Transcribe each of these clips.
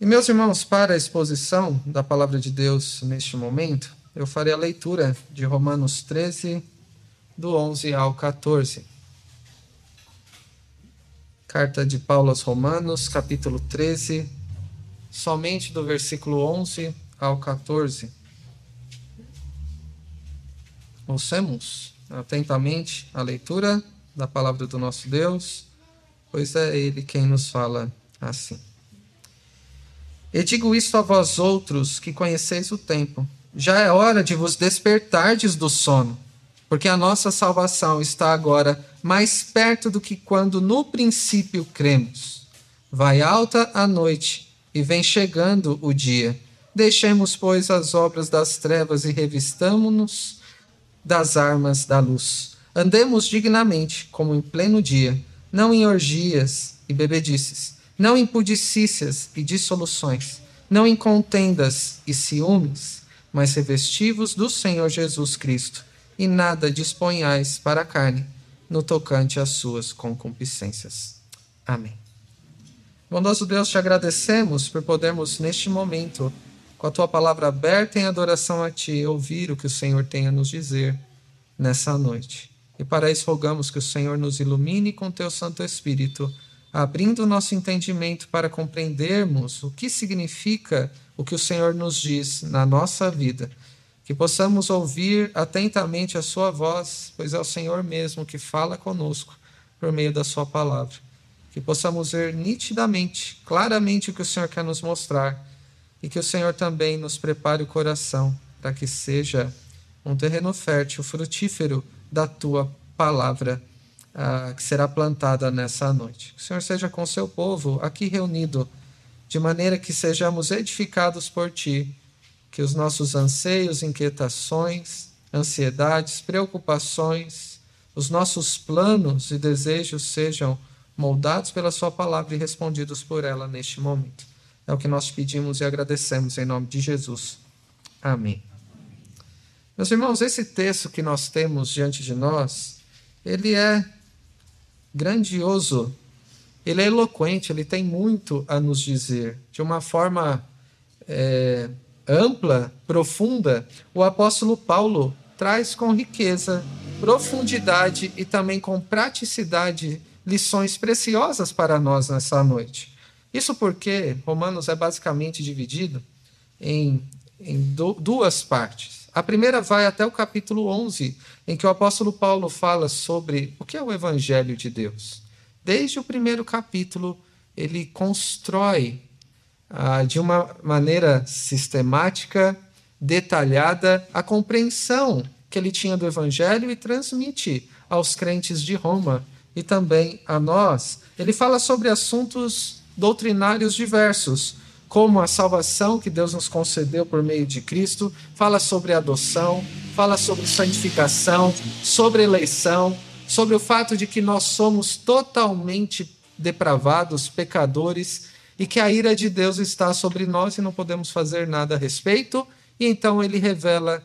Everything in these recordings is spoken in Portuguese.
E meus irmãos, para a exposição da palavra de Deus neste momento, eu farei a leitura de Romanos 13, do 11 ao 14. Carta de Paulo aos Romanos, capítulo 13, somente do versículo 11 ao 14. Ouçamos atentamente a leitura da palavra do nosso Deus, pois é Ele quem nos fala assim. E digo isto a vós outros que conheceis o tempo. Já é hora de vos despertardes do sono, porque a nossa salvação está agora mais perto do que quando no princípio cremos. Vai alta a noite e vem chegando o dia. Deixemos, pois, as obras das trevas e revistamo-nos das armas da luz. Andemos dignamente, como em pleno dia, não em orgias e bebedices, não em pudicícias e dissoluções, não em contendas e ciúmes, mas revestivos do Senhor Jesus Cristo, e nada disponhais para a carne, no tocante às suas concupiscências. Amém. Bondoso Deus, te agradecemos por podermos, neste momento, com a tua palavra aberta em adoração a ti, ouvir o que o Senhor tem a nos dizer nessa noite. E para isso rogamos que o Senhor nos ilumine com teu Santo Espírito, abrindo o nosso entendimento para compreendermos o que significa o que o Senhor nos diz na nossa vida. Que possamos ouvir atentamente a Sua voz, pois é o Senhor mesmo que fala conosco por meio da Sua palavra. Que possamos ver nitidamente, claramente o que o Senhor quer nos mostrar e que o Senhor também nos prepare o coração para que seja um terreno fértil, frutífero da tua palavra ah, que será plantada nessa noite. Que o Senhor seja com seu povo aqui reunido, de maneira que sejamos edificados por ti, que os nossos anseios, inquietações, ansiedades, preocupações, os nossos planos e desejos sejam moldados pela Sua palavra e respondidos por ela neste momento. É o que nós pedimos e agradecemos em nome de Jesus. Amém. Meus irmãos, esse texto que nós temos diante de nós, ele é grandioso, ele é eloquente, ele tem muito a nos dizer. De uma forma é, ampla, profunda, o apóstolo Paulo traz com riqueza, profundidade e também com praticidade lições preciosas para nós nessa noite. Isso porque Romanos é basicamente dividido em, em duas partes. A primeira vai até o capítulo 11, em que o apóstolo Paulo fala sobre o que é o evangelho de Deus. Desde o primeiro capítulo, ele constrói ah, de uma maneira sistemática, detalhada, a compreensão que ele tinha do evangelho e transmite aos crentes de Roma e também a nós. Ele fala sobre assuntos doutrinários diversos, como a salvação que Deus nos concedeu por meio de Cristo, fala sobre adoção, fala sobre santificação, sobre eleição, sobre o fato de que nós somos totalmente depravados, pecadores, e que a ira de Deus está sobre nós e não podemos fazer nada a respeito. E então ele revela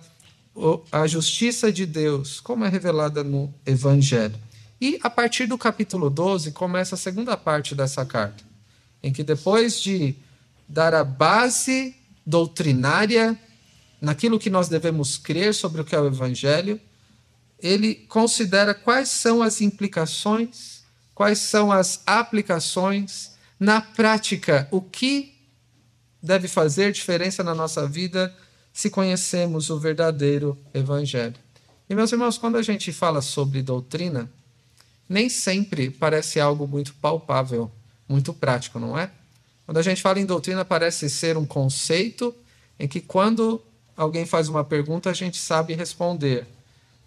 a justiça de Deus, como é revelada no Evangelho. E a partir do capítulo 12 começa a segunda parte dessa carta, em que depois de dar a base doutrinária naquilo que nós devemos crer sobre o que é o Evangelho, ele considera quais são as implicações, quais são as aplicações na prática, o que deve fazer diferença na nossa vida se conhecemos o verdadeiro Evangelho. E, meus irmãos, quando a gente fala sobre doutrina, nem sempre parece algo muito palpável, muito prático, não é? Quando a gente fala em doutrina, parece ser um conceito em que, quando alguém faz uma pergunta, a gente sabe responder.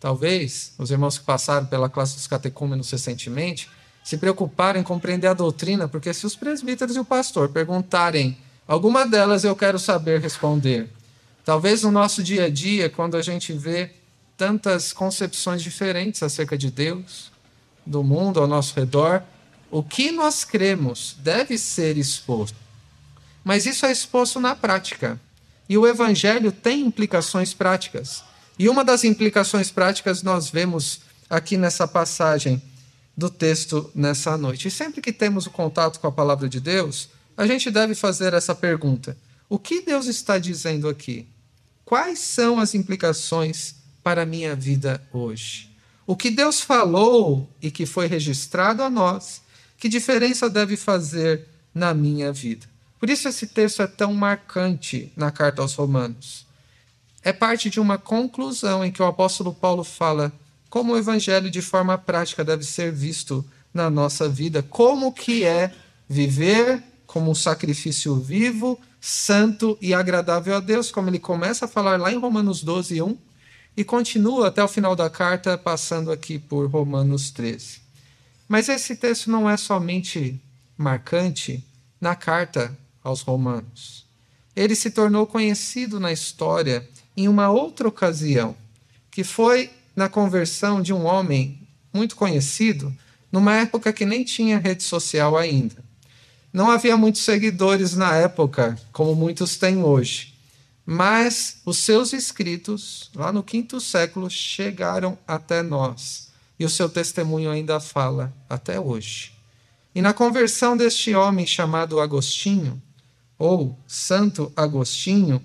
Talvez os irmãos que passaram pela classe dos catecúmenos recentemente se preocuparem em compreender a doutrina, porque se os presbíteros e o pastor perguntarem alguma delas, eu quero saber responder. Talvez no nosso dia a dia, quando a gente vê tantas concepções diferentes acerca de Deus, do mundo ao nosso redor, o que nós cremos deve ser exposto. Mas isso é exposto na prática. E o evangelho tem implicações práticas. E uma das implicações práticas nós vemos aqui nessa passagem do texto nessa noite. E sempre que temos o contato com a palavra de Deus, a gente deve fazer essa pergunta: o que Deus está dizendo aqui? Quais são as implicações para a minha vida hoje? O que Deus falou e que foi registrado a nós, que diferença deve fazer na minha vida? Por isso esse texto é tão marcante na carta aos Romanos. É parte de uma conclusão em que o apóstolo Paulo fala como o evangelho de forma prática deve ser visto na nossa vida, como que é viver como um sacrifício vivo, santo e agradável a Deus, como ele começa a falar lá em Romanos 12, 1, e continua até o final da carta, passando aqui por Romanos 13. Mas esse texto não é somente marcante na carta aos Romanos. Ele se tornou conhecido na história em uma outra ocasião, que foi na conversão de um homem muito conhecido, numa época que nem tinha rede social ainda. Não havia muitos seguidores na época, como muitos têm hoje. Mas os seus escritos, lá no quinto século, chegaram até nós. E o seu testemunho ainda fala até hoje. E na conversão deste homem chamado Agostinho, ou Santo Agostinho,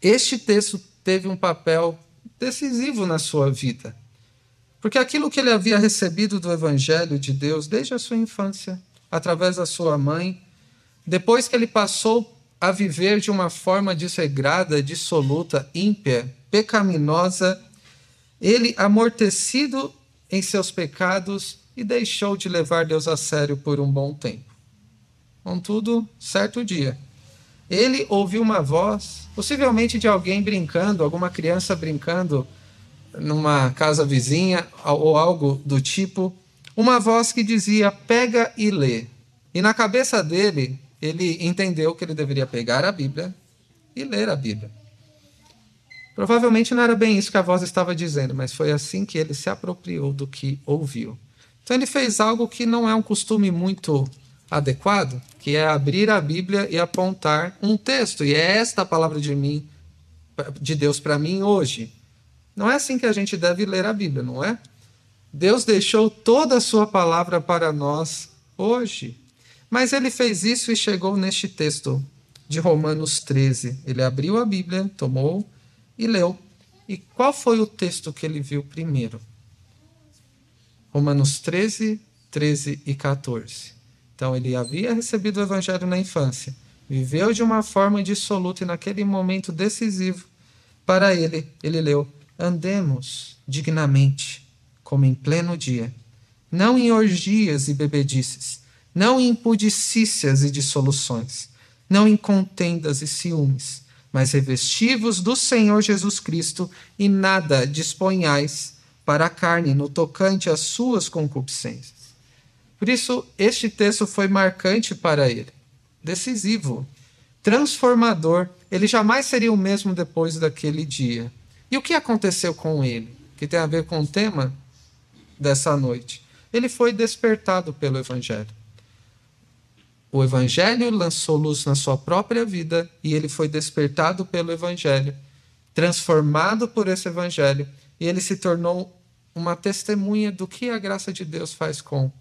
este texto teve um papel decisivo na sua vida. Porque aquilo que ele havia recebido do Evangelho de Deus desde a sua infância, através da sua mãe, depois que ele passou a viver de uma forma desregrada, dissoluta, ímpia, pecaminosa, ele, amortecido em seus pecados, e deixou de levar Deus a sério por um bom tempo. Contudo, certo dia, ele ouviu uma voz, possivelmente de alguém brincando, alguma criança brincando numa casa vizinha ou algo do tipo, uma voz que dizia: pega e lê. E na cabeça dele, ele entendeu que ele deveria pegar a Bíblia e ler a Bíblia. Provavelmente não era bem isso que a voz estava dizendo, mas foi assim que ele se apropriou do que ouviu. Então ele fez algo que não é um costume muito adequado, que é abrir a Bíblia e apontar um texto. E é esta a palavra de mim, de Deus para mim hoje. Não é assim que a gente deve ler a Bíblia, não é? Deus deixou toda a sua palavra para nós hoje. Mas ele fez isso e chegou neste texto de Romanos 13. Ele abriu a Bíblia, tomou e leu. E qual foi o texto que ele viu primeiro? Romanos 13, 13 e 14. Então ele havia recebido o evangelho na infância, viveu de uma forma dissoluta e naquele momento decisivo para ele, ele leu: Andemos dignamente, como em pleno dia, não em orgias e bebedices, não em impudicícias e dissoluções, não em contendas e ciúmes, mas revestivos do Senhor Jesus Cristo e nada disponhais para a carne no tocante às suas concupiscências. Por isso, este texto foi marcante para ele, decisivo, transformador. Ele jamais seria o mesmo depois daquele dia. E o que aconteceu com ele? Que tem a ver com o tema dessa noite. Ele foi despertado pelo Evangelho. O Evangelho lançou luz na sua própria vida e ele foi despertado pelo Evangelho, transformado por esse Evangelho e ele se tornou uma testemunha do que a graça de Deus faz com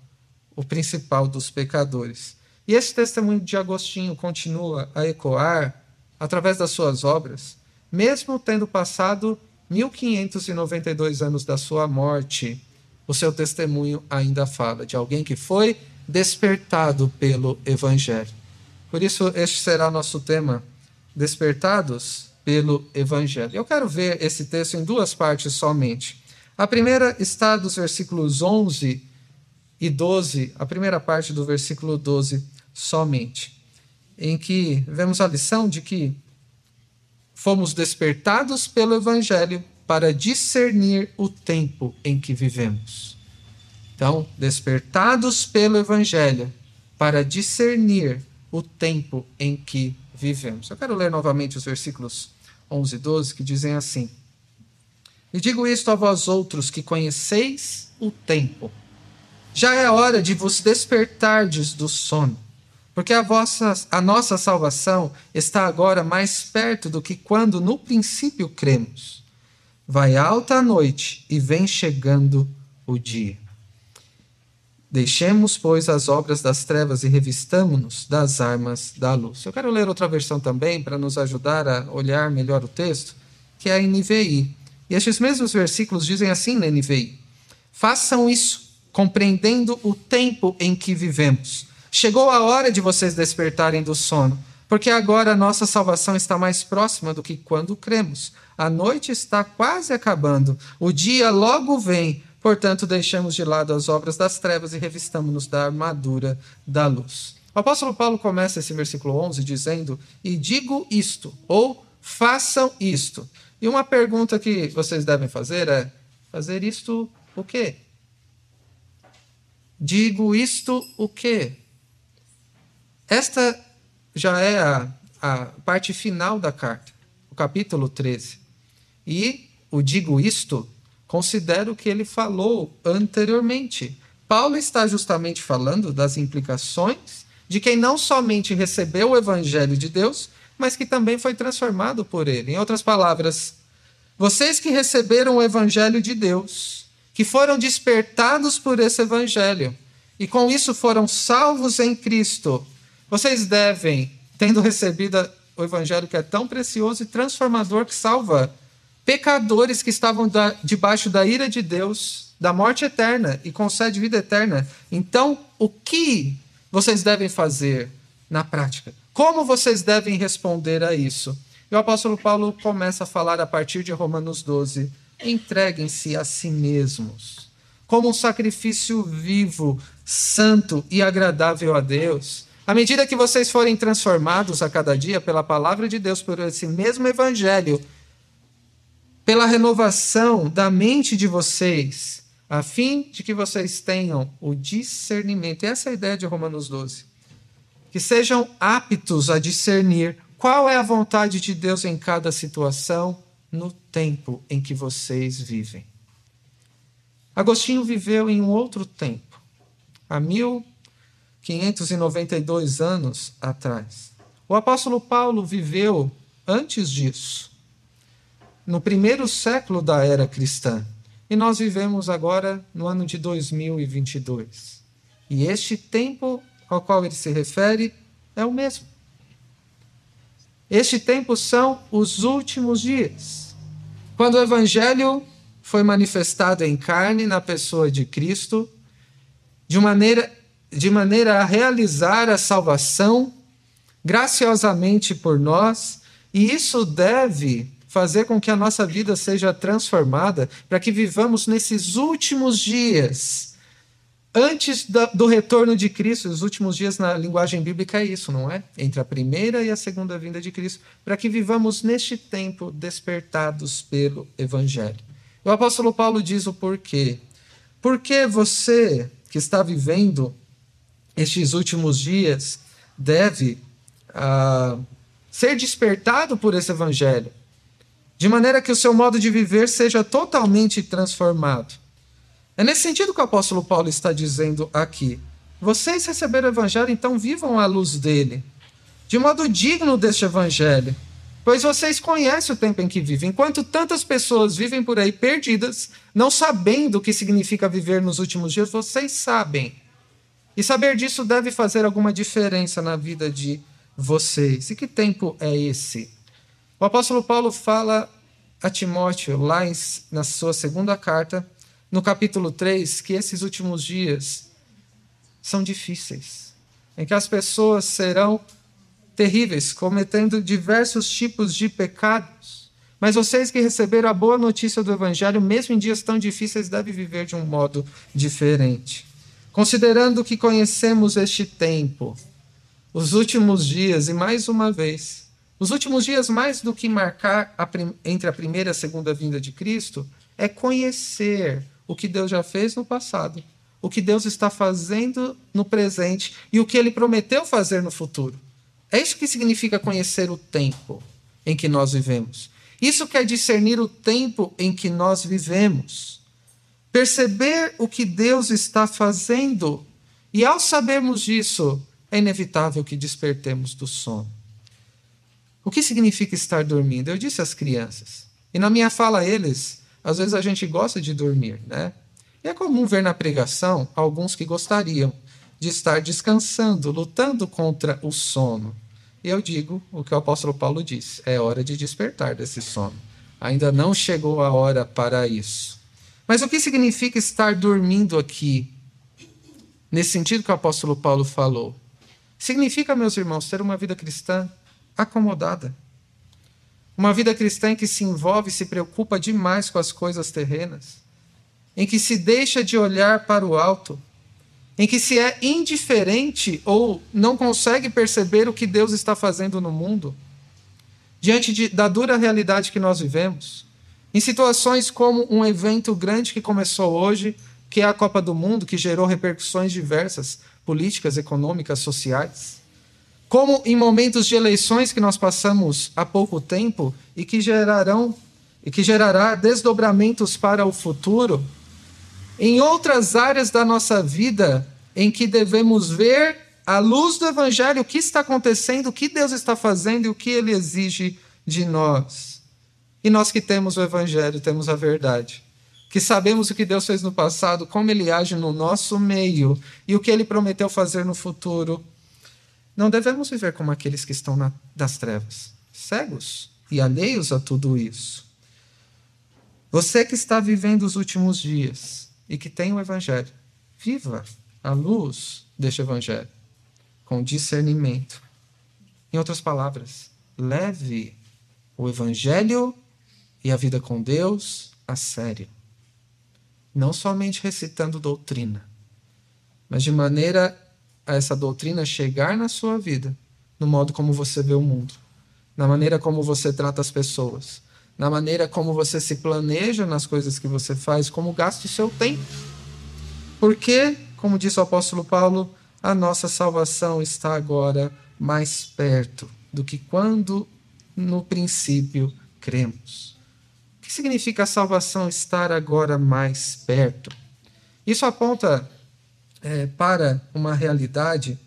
o principal dos pecadores. E esse testemunho de Agostinho continua a ecoar através das suas obras, mesmo tendo passado 1592 anos da sua morte. O seu testemunho ainda fala de alguém que foi despertado pelo Evangelho. Por isso, este será nosso tema: despertados pelo Evangelho. Eu quero ver esse texto em duas partes somente. A primeira está dos versículos 11 e 12, a primeira parte do versículo 12 somente, em que vemos a lição de que fomos despertados pelo Evangelho para discernir o tempo em que vivemos. Então, despertados pelo Evangelho para discernir o tempo em que vivemos. Eu quero ler novamente os versículos 11 e 12 que dizem assim: e digo isto a vós outros que conheceis o tempo. Já é hora de vos despertardes do sono, porque a, vossa, a nossa salvação está agora mais perto do que quando no princípio cremos. Vai alta a noite e vem chegando o dia. Deixemos, pois, as obras das trevas e revistamo-nos das armas da luz. Eu quero ler outra versão também para nos ajudar a olhar melhor o texto, que é a NVI. E estes mesmos versículos dizem assim na NVI: Façam isso, compreendendo o tempo em que vivemos. Chegou a hora de vocês despertarem do sono, porque agora a nossa salvação está mais próxima do que quando cremos. A noite está quase acabando, o dia logo vem Portanto, deixamos de lado as obras das trevas e revistamos-nos da armadura da luz. O apóstolo Paulo começa esse versículo 11 dizendo: E digo isto, ou façam isto. E uma pergunta que vocês devem fazer é: fazer isto o quê? Digo isto o quê? Esta já é a, a parte final da carta, o capítulo 13. E o digo isto Considera o que ele falou anteriormente. Paulo está justamente falando das implicações de quem não somente recebeu o evangelho de Deus, mas que também foi transformado por ele. Em outras palavras, vocês que receberam o evangelho de Deus, que foram despertados por esse evangelho e com isso foram salvos em Cristo, vocês devem, tendo recebido o evangelho que é tão precioso e transformador que salva pecadores que estavam da, debaixo da ira de Deus, da morte eterna e concede vida eterna. Então, o que vocês devem fazer na prática? Como vocês devem responder a isso? E o apóstolo Paulo começa a falar a partir de Romanos 12: entreguem-se a si mesmos, como um sacrifício vivo, santo e agradável a Deus. À medida que vocês forem transformados a cada dia pela palavra de Deus, por esse mesmo evangelho, pela renovação da mente de vocês, a fim de que vocês tenham o discernimento. Essa é a ideia de Romanos 12. Que sejam aptos a discernir qual é a vontade de Deus em cada situação no tempo em que vocês vivem. Agostinho viveu em um outro tempo, há 1592 anos atrás. O apóstolo Paulo viveu antes disso no primeiro século da era cristã. E nós vivemos agora no ano de 2022. E este tempo ao qual ele se refere é o mesmo. Este tempo são os últimos dias. Quando o evangelho foi manifestado em carne na pessoa de Cristo, de maneira, de maneira a realizar a salvação graciosamente por nós, e isso deve fazer com que a nossa vida seja transformada, para que vivamos nesses últimos dias, antes do retorno de Cristo. Os últimos dias na linguagem bíblica é isso, não é? Entre a primeira e a segunda vinda de Cristo, para que vivamos neste tempo despertados pelo Evangelho. O apóstolo Paulo diz o porquê. Porque você que está vivendo estes últimos dias deve uh, ser despertado por esse Evangelho de maneira que o seu modo de viver seja totalmente transformado. É nesse sentido que o apóstolo Paulo está dizendo aqui: vocês receberam o evangelho, então vivam à luz dele, de modo digno deste evangelho, pois vocês conhecem o tempo em que vivem. Enquanto tantas pessoas vivem por aí perdidas, não sabendo o que significa viver nos últimos dias, vocês sabem. E saber disso deve fazer alguma diferença na vida de vocês. E que tempo é esse? O apóstolo Paulo fala a Timóteo, lá em, na sua segunda carta, no capítulo 3, que esses últimos dias são difíceis, em que as pessoas serão terríveis, cometendo diversos tipos de pecados. Mas vocês que receberam a boa notícia do Evangelho, mesmo em dias tão difíceis, devem viver de um modo diferente. Considerando que conhecemos este tempo, os últimos dias, e mais uma vez, os últimos dias, mais do que marcar a entre a primeira e a segunda vinda de Cristo, é conhecer o que Deus já fez no passado, o que Deus está fazendo no presente e o que ele prometeu fazer no futuro. É isso que significa conhecer o tempo em que nós vivemos. Isso quer discernir o tempo em que nós vivemos. Perceber o que Deus está fazendo. E ao sabermos disso, é inevitável que despertemos do sono. O que significa estar dormindo? Eu disse às crianças. E na minha fala a eles, às vezes a gente gosta de dormir, né? E é comum ver na pregação alguns que gostariam de estar descansando, lutando contra o sono. E eu digo o que o apóstolo Paulo disse: é hora de despertar desse sono. Ainda não chegou a hora para isso. Mas o que significa estar dormindo aqui? Nesse sentido que o apóstolo Paulo falou. Significa, meus irmãos, ter uma vida cristã acomodada. Uma vida cristã em que se envolve e se preocupa demais com as coisas terrenas, em que se deixa de olhar para o alto, em que se é indiferente ou não consegue perceber o que Deus está fazendo no mundo, diante de, da dura realidade que nós vivemos, em situações como um evento grande que começou hoje, que é a Copa do Mundo, que gerou repercussões diversas, políticas, econômicas, sociais como em momentos de eleições que nós passamos há pouco tempo e que gerarão e que gerará desdobramentos para o futuro, em outras áreas da nossa vida em que devemos ver à luz do evangelho o que está acontecendo, o que Deus está fazendo e o que ele exige de nós. E nós que temos o evangelho, temos a verdade que sabemos o que Deus fez no passado, como Ele age no nosso meio e o que Ele prometeu fazer no futuro, não devemos viver como aqueles que estão na, trevas, cegos e alheios a tudo isso. Você que está vivendo os últimos dias e que tem o Evangelho, viva a luz deste Evangelho, com discernimento. Em outras palavras, leve o Evangelho e a vida com Deus a sério. Não somente recitando doutrina, mas de maneira a essa doutrina chegar na sua vida, no modo como você vê o mundo, na maneira como você trata as pessoas, na maneira como você se planeja nas coisas que você faz, como gasta o seu tempo. Porque, como disse o apóstolo Paulo, a nossa salvação está agora mais perto do que quando no princípio cremos. O que significa a salvação estar agora mais perto? Isso aponta é, para uma realidade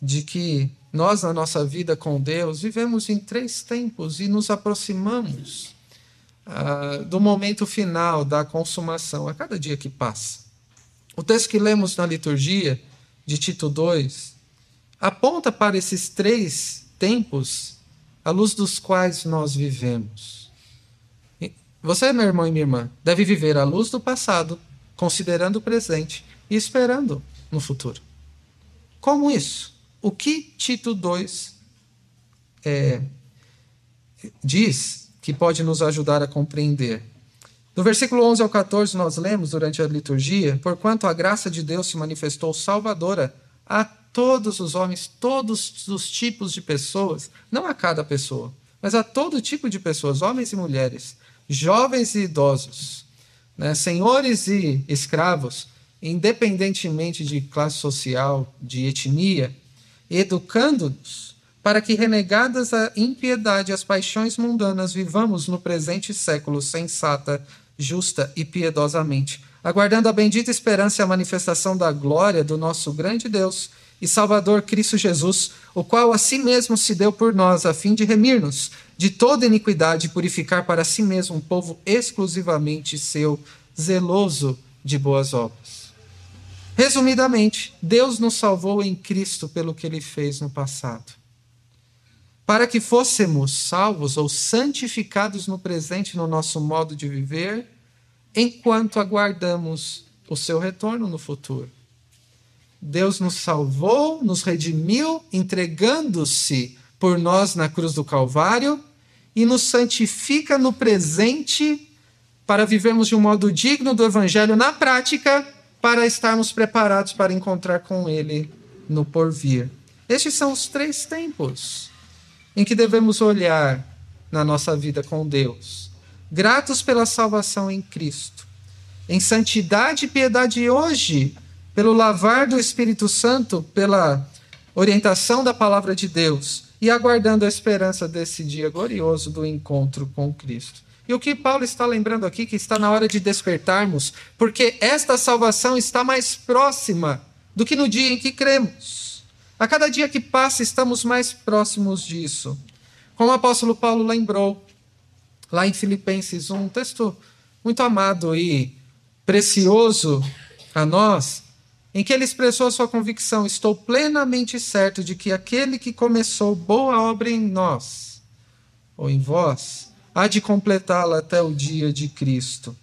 de que nós, na nossa vida com Deus, vivemos em três tempos e nos aproximamos ah, do momento final da consumação a cada dia que passa. O texto que lemos na liturgia, de Tito 2, aponta para esses três tempos à luz dos quais nós vivemos. Você, meu irmão e minha irmã, deve viver à luz do passado, considerando o presente e esperando no futuro. Como isso? O que Tito 2 é, diz que pode nos ajudar a compreender? No versículo 11 ao 14, nós lemos durante a liturgia: Porquanto a graça de Deus se manifestou salvadora a todos os homens, todos os tipos de pessoas, não a cada pessoa, mas a todo tipo de pessoas, homens e mulheres, jovens e idosos, né, senhores e escravos, independentemente de classe social, de etnia, educando-nos para que, renegadas a impiedade e as paixões mundanas, vivamos no presente século sensata, justa e piedosamente, aguardando a bendita esperança e a manifestação da glória do nosso grande Deus e Salvador Cristo Jesus, o qual a si mesmo se deu por nós, a fim de remir-nos de toda iniquidade e purificar para si mesmo um povo exclusivamente seu, zeloso de boas obras. Resumidamente, Deus nos salvou em Cristo pelo que ele fez no passado. Para que fôssemos salvos ou santificados no presente no nosso modo de viver, enquanto aguardamos o seu retorno no futuro. Deus nos salvou, nos redimiu, entregando-se por nós na cruz do Calvário e nos santifica no presente para vivermos de um modo digno do Evangelho na prática para estarmos preparados para encontrar com Ele no porvir. Estes são os três tempos em que devemos olhar na nossa vida com Deus, gratos pela salvação em Cristo, em santidade e piedade hoje, pelo lavar do Espírito Santo, pela orientação da palavra de Deus e aguardando a esperança desse dia glorioso do encontro com Cristo. E o que Paulo está lembrando aqui que está na hora de despertarmos, porque esta salvação está mais próxima do que no dia em que cremos. A cada dia que passa, estamos mais próximos disso. Como o apóstolo Paulo lembrou, lá em Filipenses 1, um texto muito amado e precioso a nós, em que ele expressou a sua convicção: Estou plenamente certo de que aquele que começou boa obra em nós, ou em vós, há de completá-la até o dia de Cristo.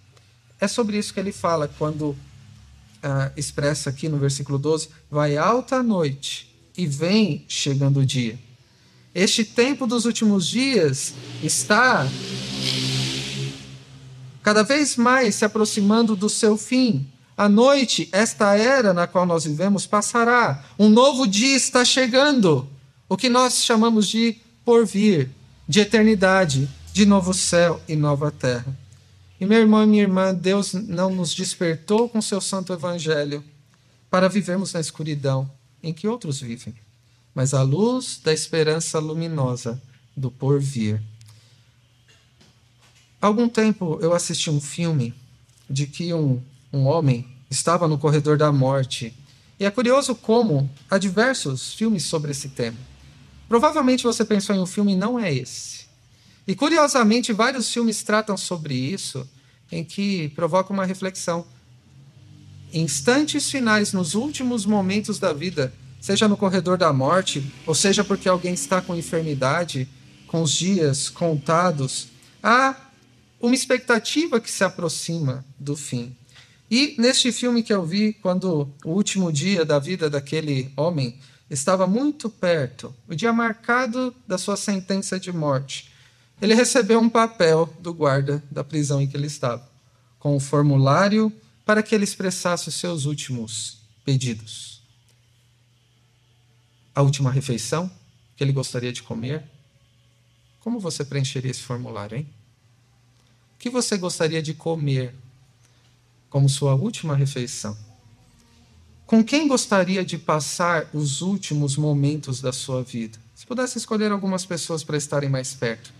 É sobre isso que ele fala quando ah, expressa aqui no versículo 12: Vai alta a noite e vem chegando o dia. Este tempo dos últimos dias está cada vez mais se aproximando do seu fim. A noite, esta era na qual nós vivemos, passará. Um novo dia está chegando. O que nós chamamos de porvir, de eternidade, de novo céu e nova terra. E meu irmão e minha irmã, Deus não nos despertou com seu santo evangelho para vivermos na escuridão em que outros vivem, mas à luz da esperança luminosa do porvir. Há algum tempo eu assisti um filme de que um, um homem estava no corredor da morte. E é curioso como há diversos filmes sobre esse tema. Provavelmente você pensou em um filme e não é esse. E curiosamente, vários filmes tratam sobre isso, em que provoca uma reflexão. Instantes finais, nos últimos momentos da vida, seja no corredor da morte, ou seja porque alguém está com enfermidade, com os dias contados, há uma expectativa que se aproxima do fim. E neste filme que eu vi, quando o último dia da vida daquele homem estava muito perto, o dia marcado da sua sentença de morte, ele recebeu um papel do guarda da prisão em que ele estava, com um formulário para que ele expressasse os seus últimos pedidos. A última refeição que ele gostaria de comer. Como você preencheria esse formulário, hein? O que você gostaria de comer como sua última refeição? Com quem gostaria de passar os últimos momentos da sua vida? Se pudesse escolher algumas pessoas para estarem mais perto,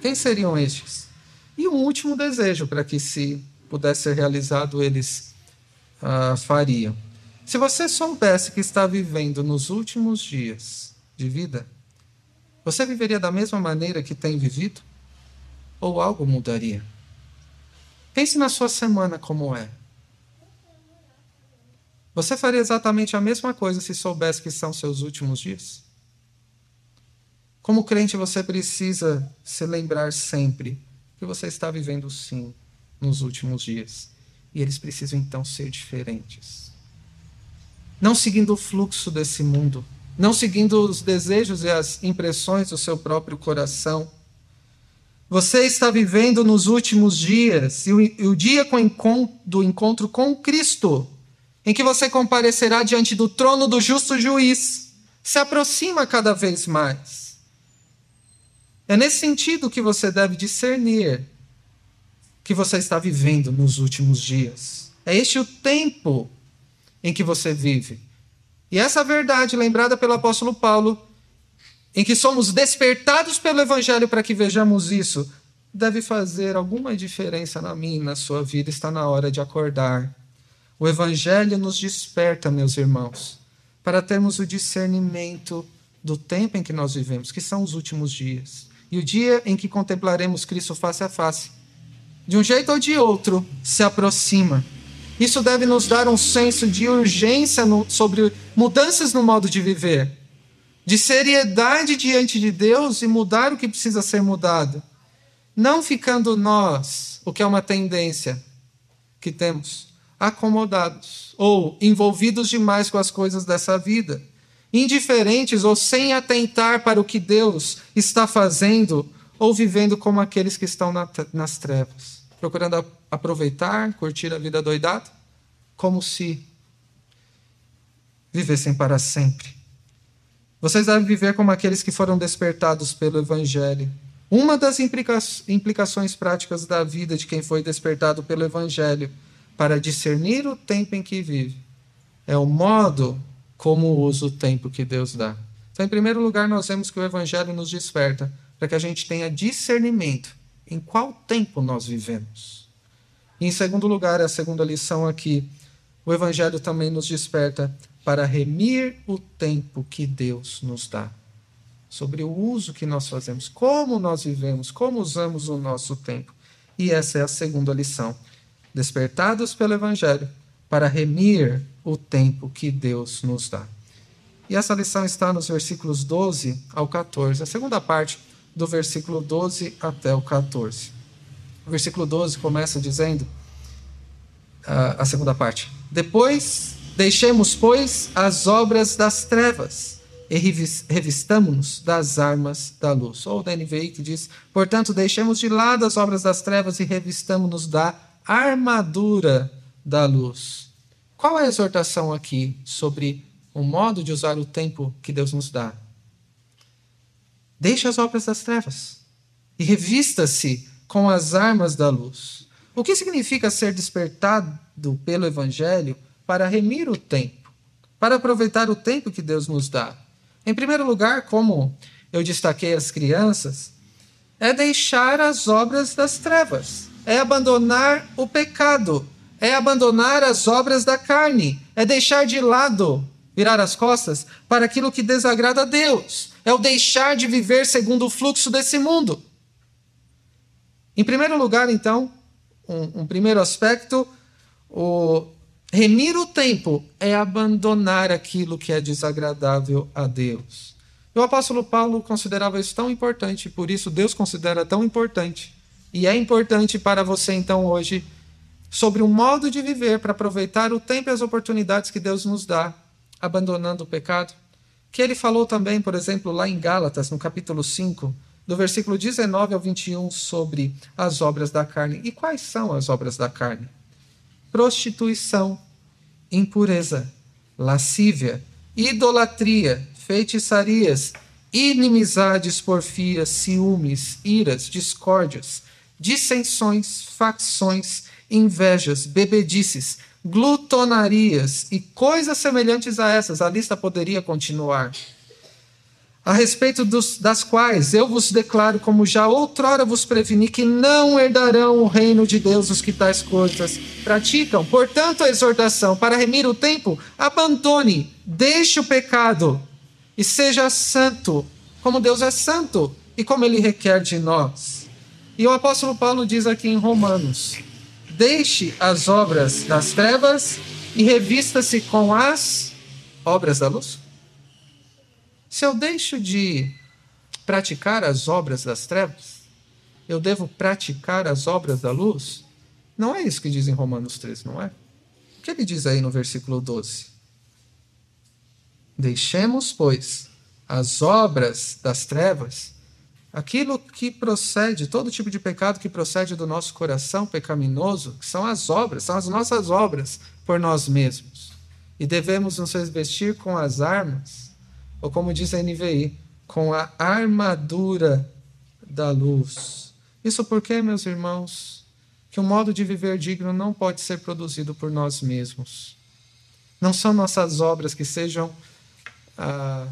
quem seriam estes? E um último desejo para que, se pudesse ser realizado, eles uh, fariam. Se você soubesse que está vivendo nos últimos dias de vida, você viveria da mesma maneira que tem vivido? ou algo mudaria? Pense na sua semana como é. Você faria exatamente a mesma coisa se soubesse que são seus últimos dias? Como crente, você precisa se lembrar sempre que você está vivendo sim nos últimos dias. E eles precisam então ser diferentes. Não seguindo o fluxo desse mundo, não seguindo os desejos e as impressões do seu próprio coração, você está vivendo nos últimos dias e o, e o dia do encontro com Cristo, em que você comparecerá diante do trono do justo juiz, se aproxima cada vez mais. É nesse sentido que você deve discernir que você está vivendo nos últimos dias. É este o tempo em que você vive. E essa verdade, lembrada pelo apóstolo Paulo, em que somos despertados pelo Evangelho para que vejamos isso, deve fazer alguma diferença na minha na sua vida. Está na hora de acordar. O Evangelho nos desperta, meus irmãos, para termos o discernimento do tempo em que nós vivemos, que são os últimos dias. E o dia em que contemplaremos Cristo face a face, de um jeito ou de outro, se aproxima. Isso deve nos dar um senso de urgência no, sobre mudanças no modo de viver de seriedade diante de Deus e mudar o que precisa ser mudado. Não ficando nós, o que é uma tendência que temos, acomodados ou envolvidos demais com as coisas dessa vida, indiferentes ou sem atentar para o que Deus está fazendo ou vivendo como aqueles que estão nas trevas, procurando aproveitar, curtir a vida doidada, como se vivessem para sempre. Vocês devem viver como aqueles que foram despertados pelo Evangelho. Uma das implica implicações práticas da vida de quem foi despertado pelo Evangelho para discernir o tempo em que vive é o modo como usa o tempo que Deus dá. Então, em primeiro lugar, nós vemos que o Evangelho nos desperta para que a gente tenha discernimento em qual tempo nós vivemos. E, em segundo lugar, a segunda lição aqui, o Evangelho também nos desperta para remir o tempo que Deus nos dá. Sobre o uso que nós fazemos, como nós vivemos, como usamos o nosso tempo. E essa é a segunda lição. despertados pelo Evangelho, para remir o tempo que Deus nos dá. E essa lição está nos versículos 12 ao 14, a segunda parte do versículo 12 até o 14. O versículo 12 começa dizendo, a, a segunda parte: Depois deixemos, pois, as obras das trevas e revistamos-nos das armas da luz. Ou da NVI que diz: Portanto, deixemos de lado as obras das trevas e revistamos-nos da armadura da luz. Qual a exortação aqui sobre o modo de usar o tempo que Deus nos dá? Deixe as obras das trevas e revista-se com as armas da luz. O que significa ser despertado pelo Evangelho para remir o tempo, para aproveitar o tempo que Deus nos dá? Em primeiro lugar, como eu destaquei as crianças, é deixar as obras das trevas, é abandonar o pecado, é abandonar as obras da carne, é deixar de lado, virar as costas para aquilo que desagrada a Deus, é o deixar de viver segundo o fluxo desse mundo. Em primeiro lugar, então, um, um primeiro aspecto, o remir o tempo é abandonar aquilo que é desagradável a Deus. O apóstolo Paulo considerava isso tão importante, por isso Deus considera tão importante. E é importante para você, então, hoje, sobre um modo de viver para aproveitar o tempo e as oportunidades que Deus nos dá, abandonando o pecado que ele falou também, por exemplo, lá em Gálatas, no capítulo 5, do versículo 19 ao 21, sobre as obras da carne. E quais são as obras da carne? Prostituição, impureza, lascívia, idolatria, feitiçarias, inimizades, porfias, ciúmes, iras, discórdias, dissensões, facções, invejas, bebedices, glutonarias e coisas semelhantes a essas. A lista poderia continuar. A respeito dos, das quais eu vos declaro, como já outrora vos preveni, que não herdarão o reino de Deus os que tais coisas praticam. Portanto, a exortação para remir o tempo, abandone, deixe o pecado e seja santo, como Deus é santo e como ele requer de nós. E o apóstolo Paulo diz aqui em Romanos: Deixe as obras das trevas e revista-se com as obras da luz. Se eu deixo de praticar as obras das trevas, eu devo praticar as obras da luz? Não é isso que diz em Romanos 3, não é? O que ele diz aí no versículo 12? Deixemos, pois, as obras das trevas Aquilo que procede, todo tipo de pecado que procede do nosso coração pecaminoso, são as obras, são as nossas obras por nós mesmos. E devemos nos revestir com as armas, ou como diz a NVI, com a armadura da luz. Isso porque, meus irmãos, que o modo de viver digno não pode ser produzido por nós mesmos. Não são nossas obras que sejam ah,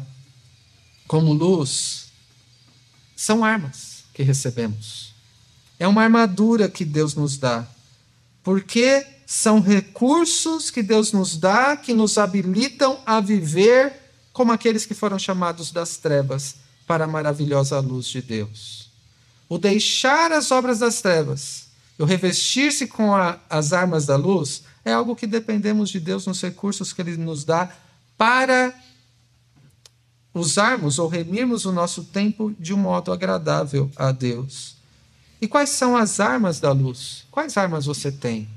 como luz são armas que recebemos. É uma armadura que Deus nos dá. Porque são recursos que Deus nos dá que nos habilitam a viver como aqueles que foram chamados das trevas para a maravilhosa luz de Deus. O deixar as obras das trevas o revestir-se com a, as armas da luz é algo que dependemos de Deus nos recursos que Ele nos dá para usarmos ou remirmos o nosso tempo de um modo agradável a Deus. E quais são as armas da luz? Quais armas você tem?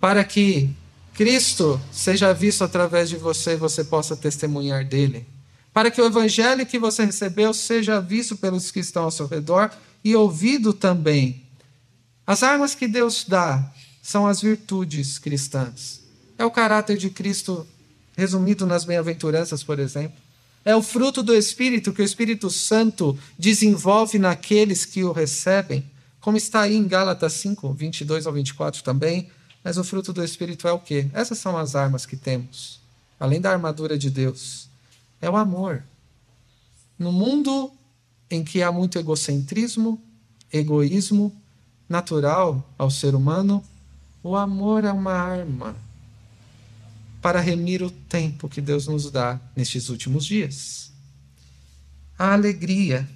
Para que Cristo seja visto através de você e você possa testemunhar dele. Para que o evangelho que você recebeu seja visto pelos que estão ao seu redor e ouvido também. As armas que Deus dá são as virtudes cristãs. É o caráter de Cristo resumido nas bem-aventuranças, por exemplo. É o fruto do Espírito que o Espírito Santo desenvolve naqueles que o recebem, como está aí em Gálatas 5, 22 ao 24 também. Mas o fruto do Espírito é o quê? Essas são as armas que temos, além da armadura de Deus. É o amor. No mundo em que há muito egocentrismo, egoísmo natural ao ser humano, o amor é uma arma para remir o tempo que Deus nos dá nestes últimos dias. A alegria,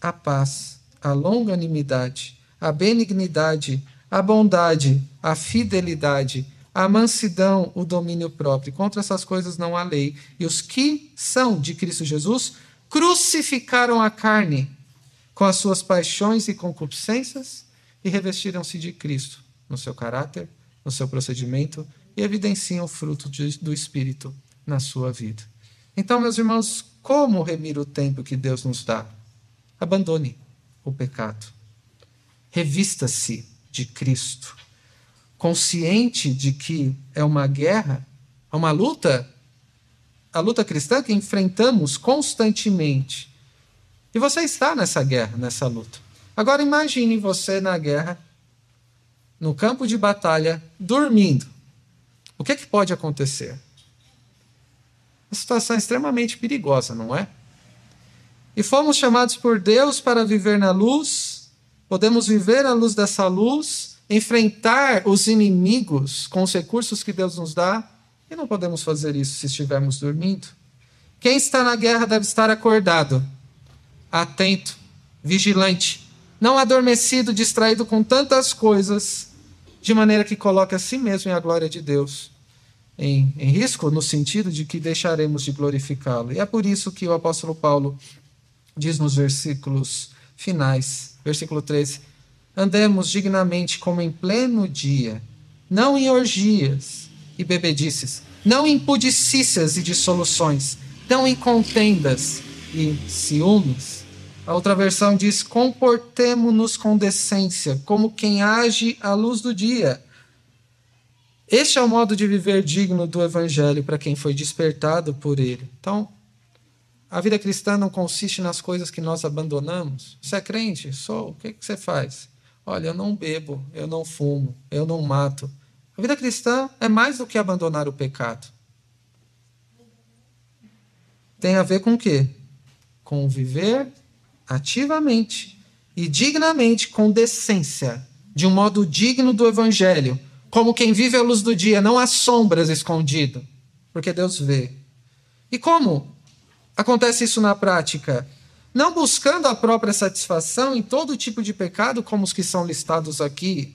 a paz, a longanimidade, a benignidade, a bondade, a fidelidade, a mansidão, o domínio próprio. Contra essas coisas não há lei. E os que são de Cristo Jesus crucificaram a carne com as suas paixões e concupiscências e revestiram-se de Cristo no seu caráter, no seu procedimento e evidenciam o fruto de, do Espírito na sua vida. Então, meus irmãos, como remir o tempo que Deus nos dá? Abandone o pecado. Revista-se de Cristo consciente de que é uma guerra, é uma luta, a luta cristã que enfrentamos constantemente. E você está nessa guerra, nessa luta. Agora imagine você na guerra, no campo de batalha, dormindo. O que, é que pode acontecer? Uma situação extremamente perigosa, não é? E fomos chamados por Deus para viver na luz, podemos viver à luz dessa luz enfrentar os inimigos com os recursos que Deus nos dá, e não podemos fazer isso se estivermos dormindo. Quem está na guerra deve estar acordado, atento, vigilante, não adormecido, distraído com tantas coisas, de maneira que coloque a si mesmo e a glória de Deus em, em risco, no sentido de que deixaremos de glorificá-lo. E é por isso que o apóstolo Paulo diz nos versículos finais, versículo 13: andemos dignamente como em pleno dia, não em orgias e bebedices, não em pudicícias e dissoluções, não em contendas e ciúmes. A outra versão diz: comportemo-nos com decência, como quem age à luz do dia. Este é o modo de viver digno do Evangelho para quem foi despertado por ele. Então, a vida cristã não consiste nas coisas que nós abandonamos. Você é crente? Sou. O que, que você faz? Olha, eu não bebo, eu não fumo, eu não mato. A vida cristã é mais do que abandonar o pecado. Tem a ver com o quê? Com viver ativamente e dignamente, com decência, de um modo digno do evangelho, como quem vive à luz do dia, não há sombras escondido, porque Deus vê. E como acontece isso na prática? não buscando a própria satisfação em todo tipo de pecado, como os que são listados aqui,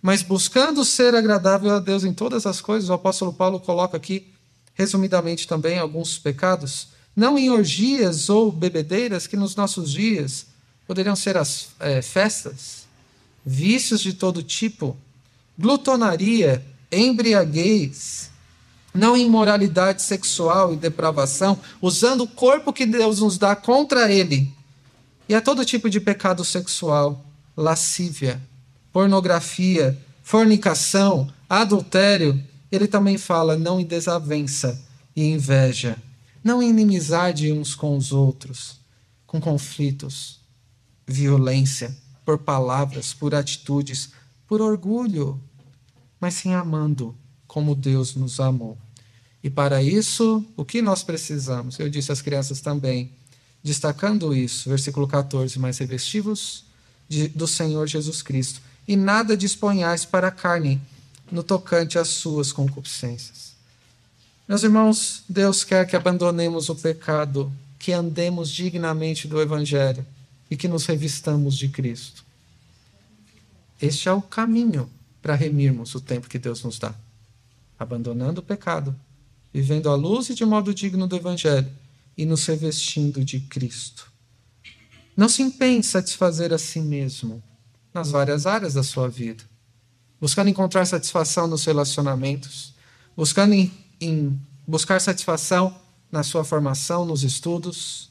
mas buscando ser agradável a Deus em todas as coisas. O apóstolo Paulo coloca aqui, resumidamente também, alguns pecados, não em orgias ou bebedeiras, que nos nossos dias poderiam ser as é, festas, vícios de todo tipo, glutonaria, embriaguez, não imoralidade sexual e depravação, usando o corpo que Deus nos dá contra ele. E a todo tipo de pecado sexual, lascívia, pornografia, fornicação, adultério. Ele também fala não em desavença e inveja, não em inimizade uns com os outros, com conflitos, violência, por palavras, por atitudes, por orgulho, mas sim amando como Deus nos amou. E para isso, o que nós precisamos? Eu disse às crianças também, destacando isso, versículo 14: Mas revestivos de, do Senhor Jesus Cristo, e nada disponhais para a carne no tocante às suas concupiscências. Meus irmãos, Deus quer que abandonemos o pecado, que andemos dignamente do Evangelho e que nos revistamos de Cristo. Este é o caminho para remirmos o tempo que Deus nos dá. Abandonando o pecado vivendo à luz e de modo digno do Evangelho e nos revestindo de Cristo. Não se empenhe em satisfazer a si mesmo nas várias áreas da sua vida, buscando encontrar satisfação nos relacionamentos, buscando em, em buscar satisfação na sua formação, nos estudos,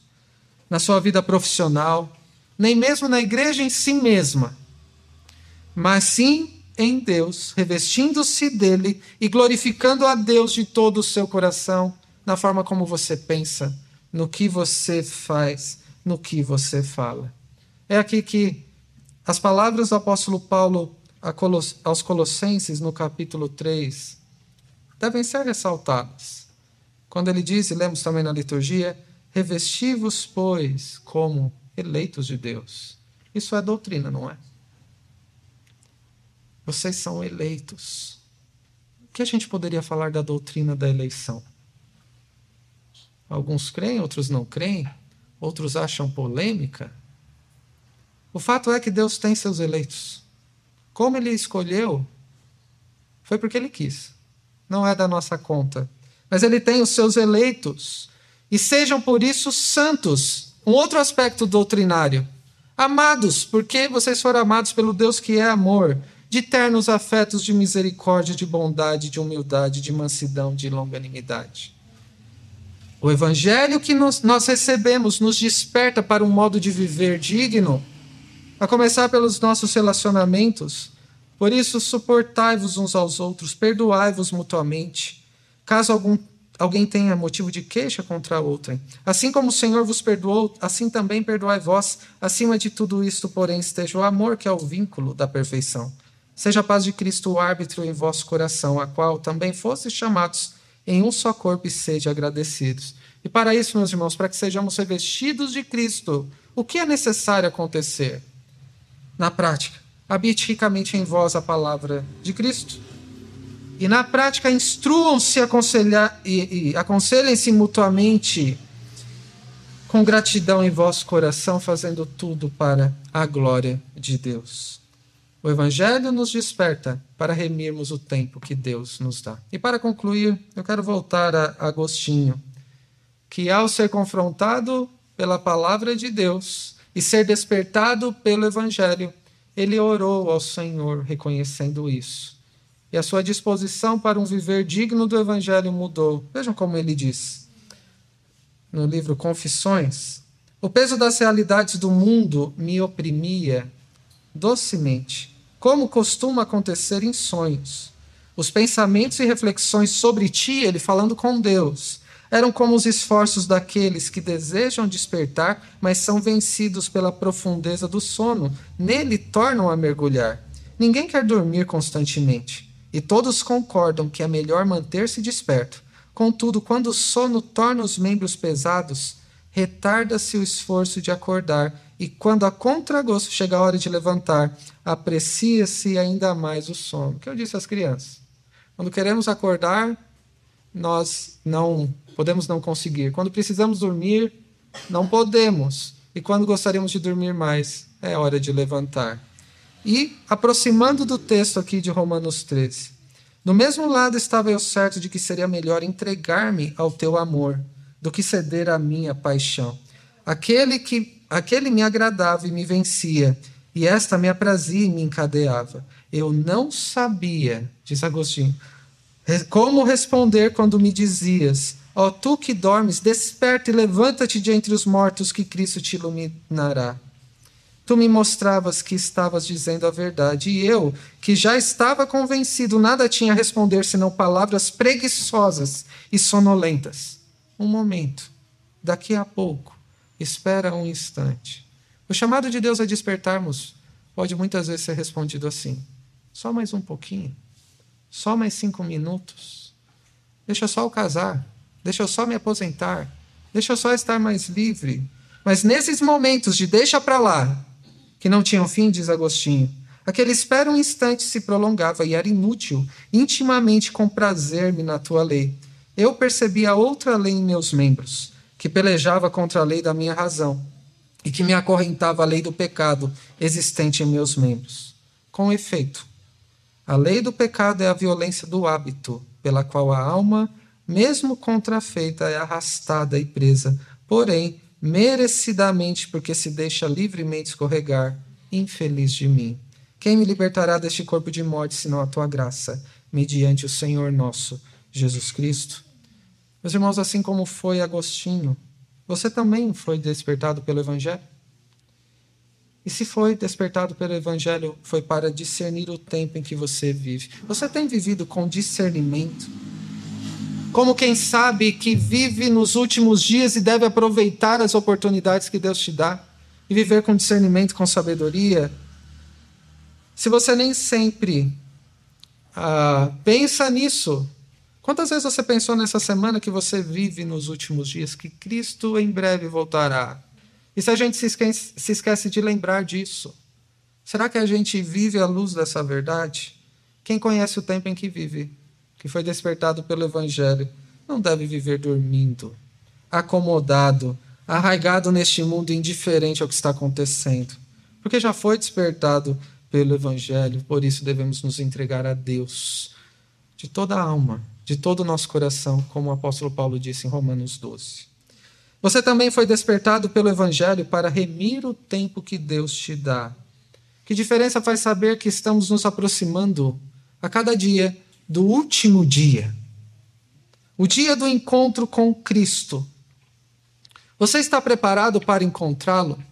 na sua vida profissional, nem mesmo na igreja em si mesma, mas sim em Deus, revestindo-se dele e glorificando a Deus de todo o seu coração, na forma como você pensa, no que você faz, no que você fala. É aqui que as palavras do apóstolo Paulo aos Colossenses, no capítulo 3, devem ser ressaltadas. Quando ele diz, e lemos também na liturgia, revesti-vos, pois, como eleitos de Deus. Isso é doutrina, não é? Vocês são eleitos. O que a gente poderia falar da doutrina da eleição? Alguns creem, outros não creem, outros acham polêmica. O fato é que Deus tem seus eleitos, como ele escolheu, foi porque ele quis. Não é da nossa conta. Mas ele tem os seus eleitos. E sejam por isso santos. Um outro aspecto doutrinário. Amados, porque vocês foram amados pelo Deus que é amor, de ternos afetos de misericórdia, de bondade, de humildade, de mansidão, de longanimidade. O evangelho que nós, nós recebemos nos desperta para um modo de viver digno, a começar pelos nossos relacionamentos. Por isso, suportai-vos uns aos outros, perdoai-vos mutuamente, caso algum, alguém tenha motivo de queixa contra outrem. Assim como o Senhor vos perdoou, assim também perdoai vós. Acima de tudo isto, porém, esteja o amor, que é o vínculo da perfeição. Seja a paz de Cristo o árbitro em vosso coração, a qual também fostes chamados em um só corpo e sede agradecidos. E para isso, meus irmãos, para que sejamos revestidos de Cristo, o que é necessário acontecer? Na prática, habite ricamente em vós a palavra de Cristo. E na prática, instruam-se e, e aconselhem-se mutuamente com gratidão em vosso coração, fazendo tudo para a glória de Deus. O Evangelho nos desperta para remirmos o tempo que Deus nos dá. E para concluir, eu quero voltar a Agostinho, que ao ser confrontado pela palavra de Deus e ser despertado pelo Evangelho, ele orou ao Senhor reconhecendo isso. E a sua disposição para um viver digno do Evangelho mudou. Vejam como ele diz no livro Confissões: O peso das realidades do mundo me oprimia docemente, como costuma acontecer em sonhos. Os pensamentos e reflexões sobre ti, ele falando com Deus, eram como os esforços daqueles que desejam despertar, mas são vencidos pela profundeza do sono. Nele tornam a mergulhar. Ninguém quer dormir constantemente, e todos concordam que é melhor manter-se desperto. Contudo, quando o sono torna os membros pesados, retarda-se o esforço de acordar e quando a contragosto chega a hora de levantar, aprecia-se ainda mais o sono. O que eu disse às crianças? Quando queremos acordar, nós não podemos não conseguir. Quando precisamos dormir, não podemos. E quando gostaríamos de dormir mais, é hora de levantar. E aproximando do texto aqui de Romanos 13. No mesmo lado estava eu certo de que seria melhor entregar-me ao teu amor do que ceder à minha paixão. Aquele que aquele me agradava e me vencia, e esta me aprazia e me encadeava. Eu não sabia, diz Agostinho, como responder quando me dizias: Ó oh, tu que dormes, desperta e levanta-te de entre os mortos, que Cristo te iluminará. Tu me mostravas que estavas dizendo a verdade, e eu, que já estava convencido, nada tinha a responder senão palavras preguiçosas e sonolentas. Um momento, daqui a pouco, Espera um instante. O chamado de Deus a despertarmos pode muitas vezes ser respondido assim: só mais um pouquinho, só mais cinco minutos. Deixa só eu casar, deixa eu só me aposentar, deixa eu só estar mais livre. Mas nesses momentos de deixa para lá, que não tinham fim, diz Agostinho, aquele espera um instante se prolongava e era inútil, intimamente com prazer-me na tua lei. Eu percebia outra lei em meus membros que pelejava contra a lei da minha razão e que me acorrentava a lei do pecado existente em meus membros. Com efeito, a lei do pecado é a violência do hábito, pela qual a alma, mesmo contrafeita, é arrastada e presa, porém, merecidamente, porque se deixa livremente escorregar, infeliz de mim. Quem me libertará deste corpo de morte, senão a tua graça, mediante o Senhor nosso Jesus Cristo? Meus irmãos, assim como foi Agostinho, você também foi despertado pelo Evangelho? E se foi despertado pelo Evangelho, foi para discernir o tempo em que você vive. Você tem vivido com discernimento? Como quem sabe que vive nos últimos dias e deve aproveitar as oportunidades que Deus te dá e viver com discernimento, com sabedoria? Se você nem sempre ah, pensa nisso, Quantas vezes você pensou nessa semana que você vive nos últimos dias que Cristo em breve voltará? E se a gente se esquece, se esquece de lembrar disso? Será que a gente vive à luz dessa verdade? Quem conhece o tempo em que vive, que foi despertado pelo Evangelho, não deve viver dormindo, acomodado, arraigado neste mundo indiferente ao que está acontecendo, porque já foi despertado pelo Evangelho, por isso devemos nos entregar a Deus de toda a alma, de todo o nosso coração, como o apóstolo Paulo disse em Romanos 12. Você também foi despertado pelo Evangelho para remir o tempo que Deus te dá. Que diferença faz saber que estamos nos aproximando a cada dia do último dia o dia do encontro com Cristo. Você está preparado para encontrá-lo?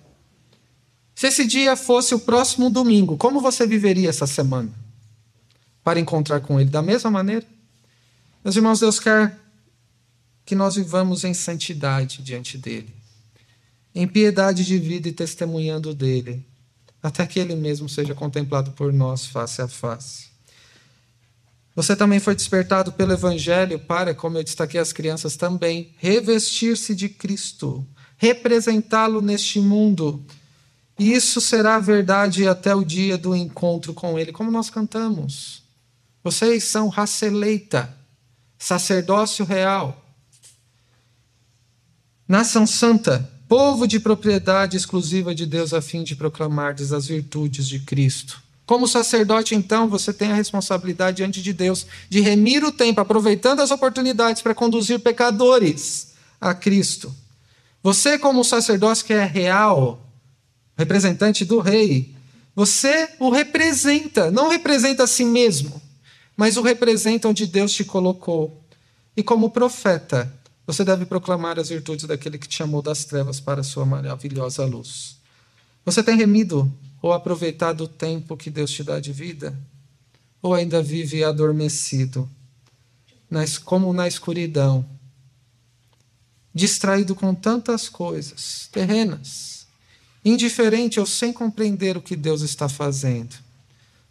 Se esse dia fosse o próximo domingo, como você viveria essa semana? Para encontrar com Ele da mesma maneira? Meus irmãos, Deus quer que nós vivamos em santidade diante dEle, em piedade de vida e testemunhando dEle, até que Ele mesmo seja contemplado por nós face a face. Você também foi despertado pelo Evangelho para, como eu destaquei as crianças também, revestir-se de Cristo, representá-lo neste mundo. E isso será verdade até o dia do encontro com Ele, como nós cantamos. Vocês são raça eleita, sacerdócio real, nação santa, povo de propriedade exclusiva de Deus, a fim de proclamar as virtudes de Cristo. Como sacerdote, então, você tem a responsabilidade diante de Deus de remir o tempo, aproveitando as oportunidades para conduzir pecadores a Cristo. Você, como sacerdócio que é real, representante do rei, você o representa, não representa a si mesmo, mas o representa onde Deus te colocou. E como profeta, você deve proclamar as virtudes daquele que te chamou das trevas para a sua maravilhosa luz. Você tem remido ou aproveitado o tempo que Deus te dá de vida? Ou ainda vive adormecido, como na escuridão, distraído com tantas coisas terrenas, indiferente ou sem compreender o que Deus está fazendo?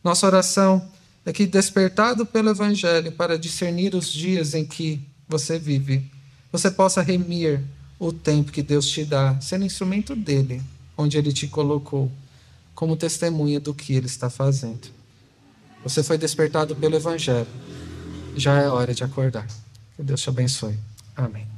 Nossa oração é que, despertado pelo Evangelho para discernir os dias em que você vive, você possa remir o tempo que Deus te dá, sendo instrumento dele, onde ele te colocou como testemunha do que ele está fazendo. Você foi despertado pelo Evangelho. Já é hora de acordar. Que Deus te abençoe. Amém.